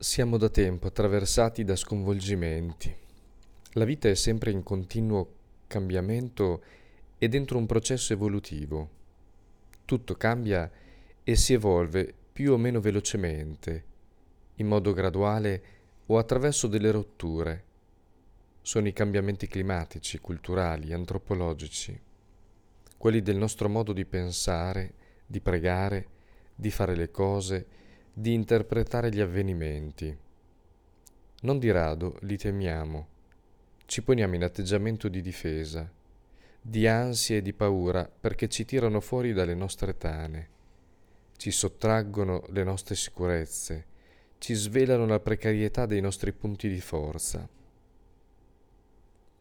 Siamo da tempo attraversati da sconvolgimenti. La vita è sempre in continuo cambiamento e dentro un processo evolutivo. Tutto cambia e si evolve più o meno velocemente, in modo graduale o attraverso delle rotture. Sono i cambiamenti climatici, culturali, antropologici, quelli del nostro modo di pensare, di pregare, di fare le cose, di interpretare gli avvenimenti. Non di rado li temiamo, ci poniamo in atteggiamento di difesa, di ansia e di paura perché ci tirano fuori dalle nostre tane, ci sottraggono le nostre sicurezze, ci svelano la precarietà dei nostri punti di forza.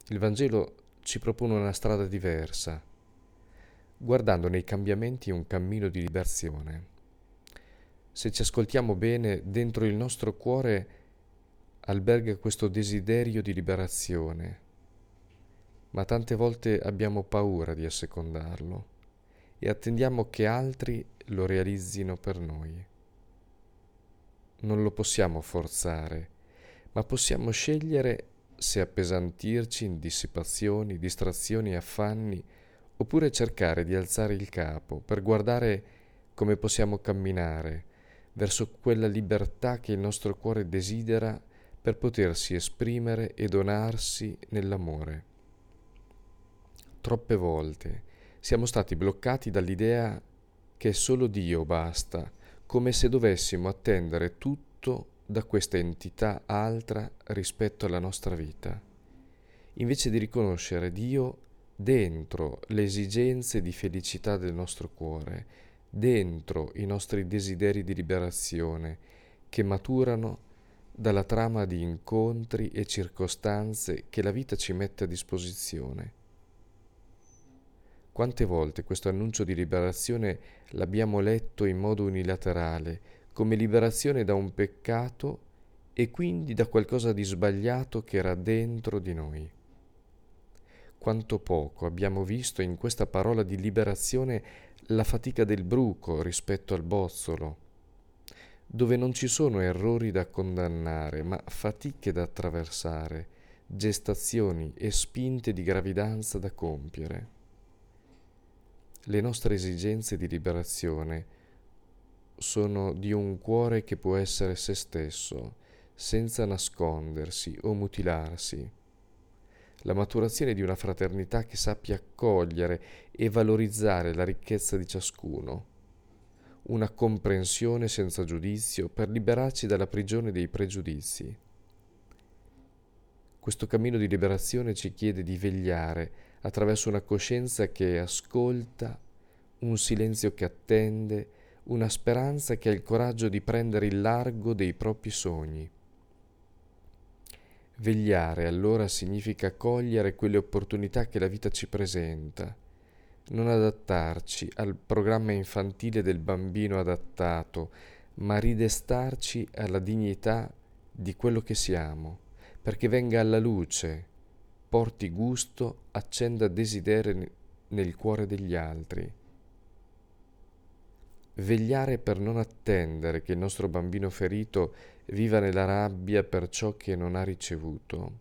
Il Vangelo ci propone una strada diversa, guardando nei cambiamenti un cammino di liberazione se ci ascoltiamo bene, dentro il nostro cuore alberga questo desiderio di liberazione, ma tante volte abbiamo paura di assecondarlo e attendiamo che altri lo realizzino per noi. Non lo possiamo forzare, ma possiamo scegliere se appesantirci in dissipazioni, distrazioni e affanni, oppure cercare di alzare il capo per guardare come possiamo camminare, verso quella libertà che il nostro cuore desidera per potersi esprimere e donarsi nell'amore. Troppe volte siamo stati bloccati dall'idea che solo Dio basta, come se dovessimo attendere tutto da questa entità altra rispetto alla nostra vita, invece di riconoscere Dio dentro le esigenze di felicità del nostro cuore dentro i nostri desideri di liberazione che maturano dalla trama di incontri e circostanze che la vita ci mette a disposizione. Quante volte questo annuncio di liberazione l'abbiamo letto in modo unilaterale, come liberazione da un peccato e quindi da qualcosa di sbagliato che era dentro di noi. Quanto poco abbiamo visto in questa parola di liberazione la fatica del bruco rispetto al bozzolo, dove non ci sono errori da condannare, ma fatiche da attraversare, gestazioni e spinte di gravidanza da compiere. Le nostre esigenze di liberazione sono di un cuore che può essere se stesso, senza nascondersi o mutilarsi la maturazione di una fraternità che sappia accogliere e valorizzare la ricchezza di ciascuno, una comprensione senza giudizio per liberarci dalla prigione dei pregiudizi. Questo cammino di liberazione ci chiede di vegliare attraverso una coscienza che ascolta, un silenzio che attende, una speranza che ha il coraggio di prendere il largo dei propri sogni Vegliare allora significa cogliere quelle opportunità che la vita ci presenta, non adattarci al programma infantile del bambino adattato, ma ridestarci alla dignità di quello che siamo, perché venga alla luce, porti gusto, accenda desiderio nel cuore degli altri. Vegliare per non attendere che il nostro bambino ferito viva nella rabbia per ciò che non ha ricevuto,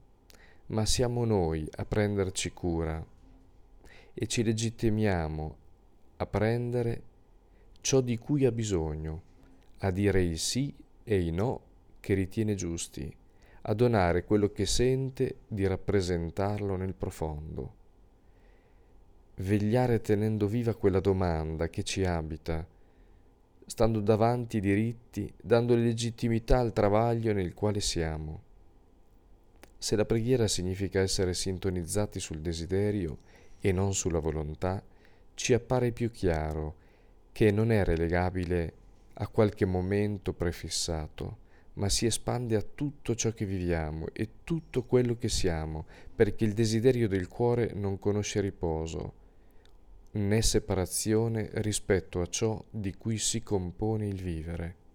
ma siamo noi a prenderci cura e ci legittimiamo a prendere ciò di cui ha bisogno, a dire i sì e i no che ritiene giusti, a donare quello che sente di rappresentarlo nel profondo. Vegliare tenendo viva quella domanda che ci abita, stando davanti ai diritti, dando legittimità al travaglio nel quale siamo. Se la preghiera significa essere sintonizzati sul desiderio e non sulla volontà, ci appare più chiaro che non è relegabile a qualche momento prefissato, ma si espande a tutto ciò che viviamo e tutto quello che siamo, perché il desiderio del cuore non conosce riposo, né separazione rispetto a ciò di cui si compone il vivere.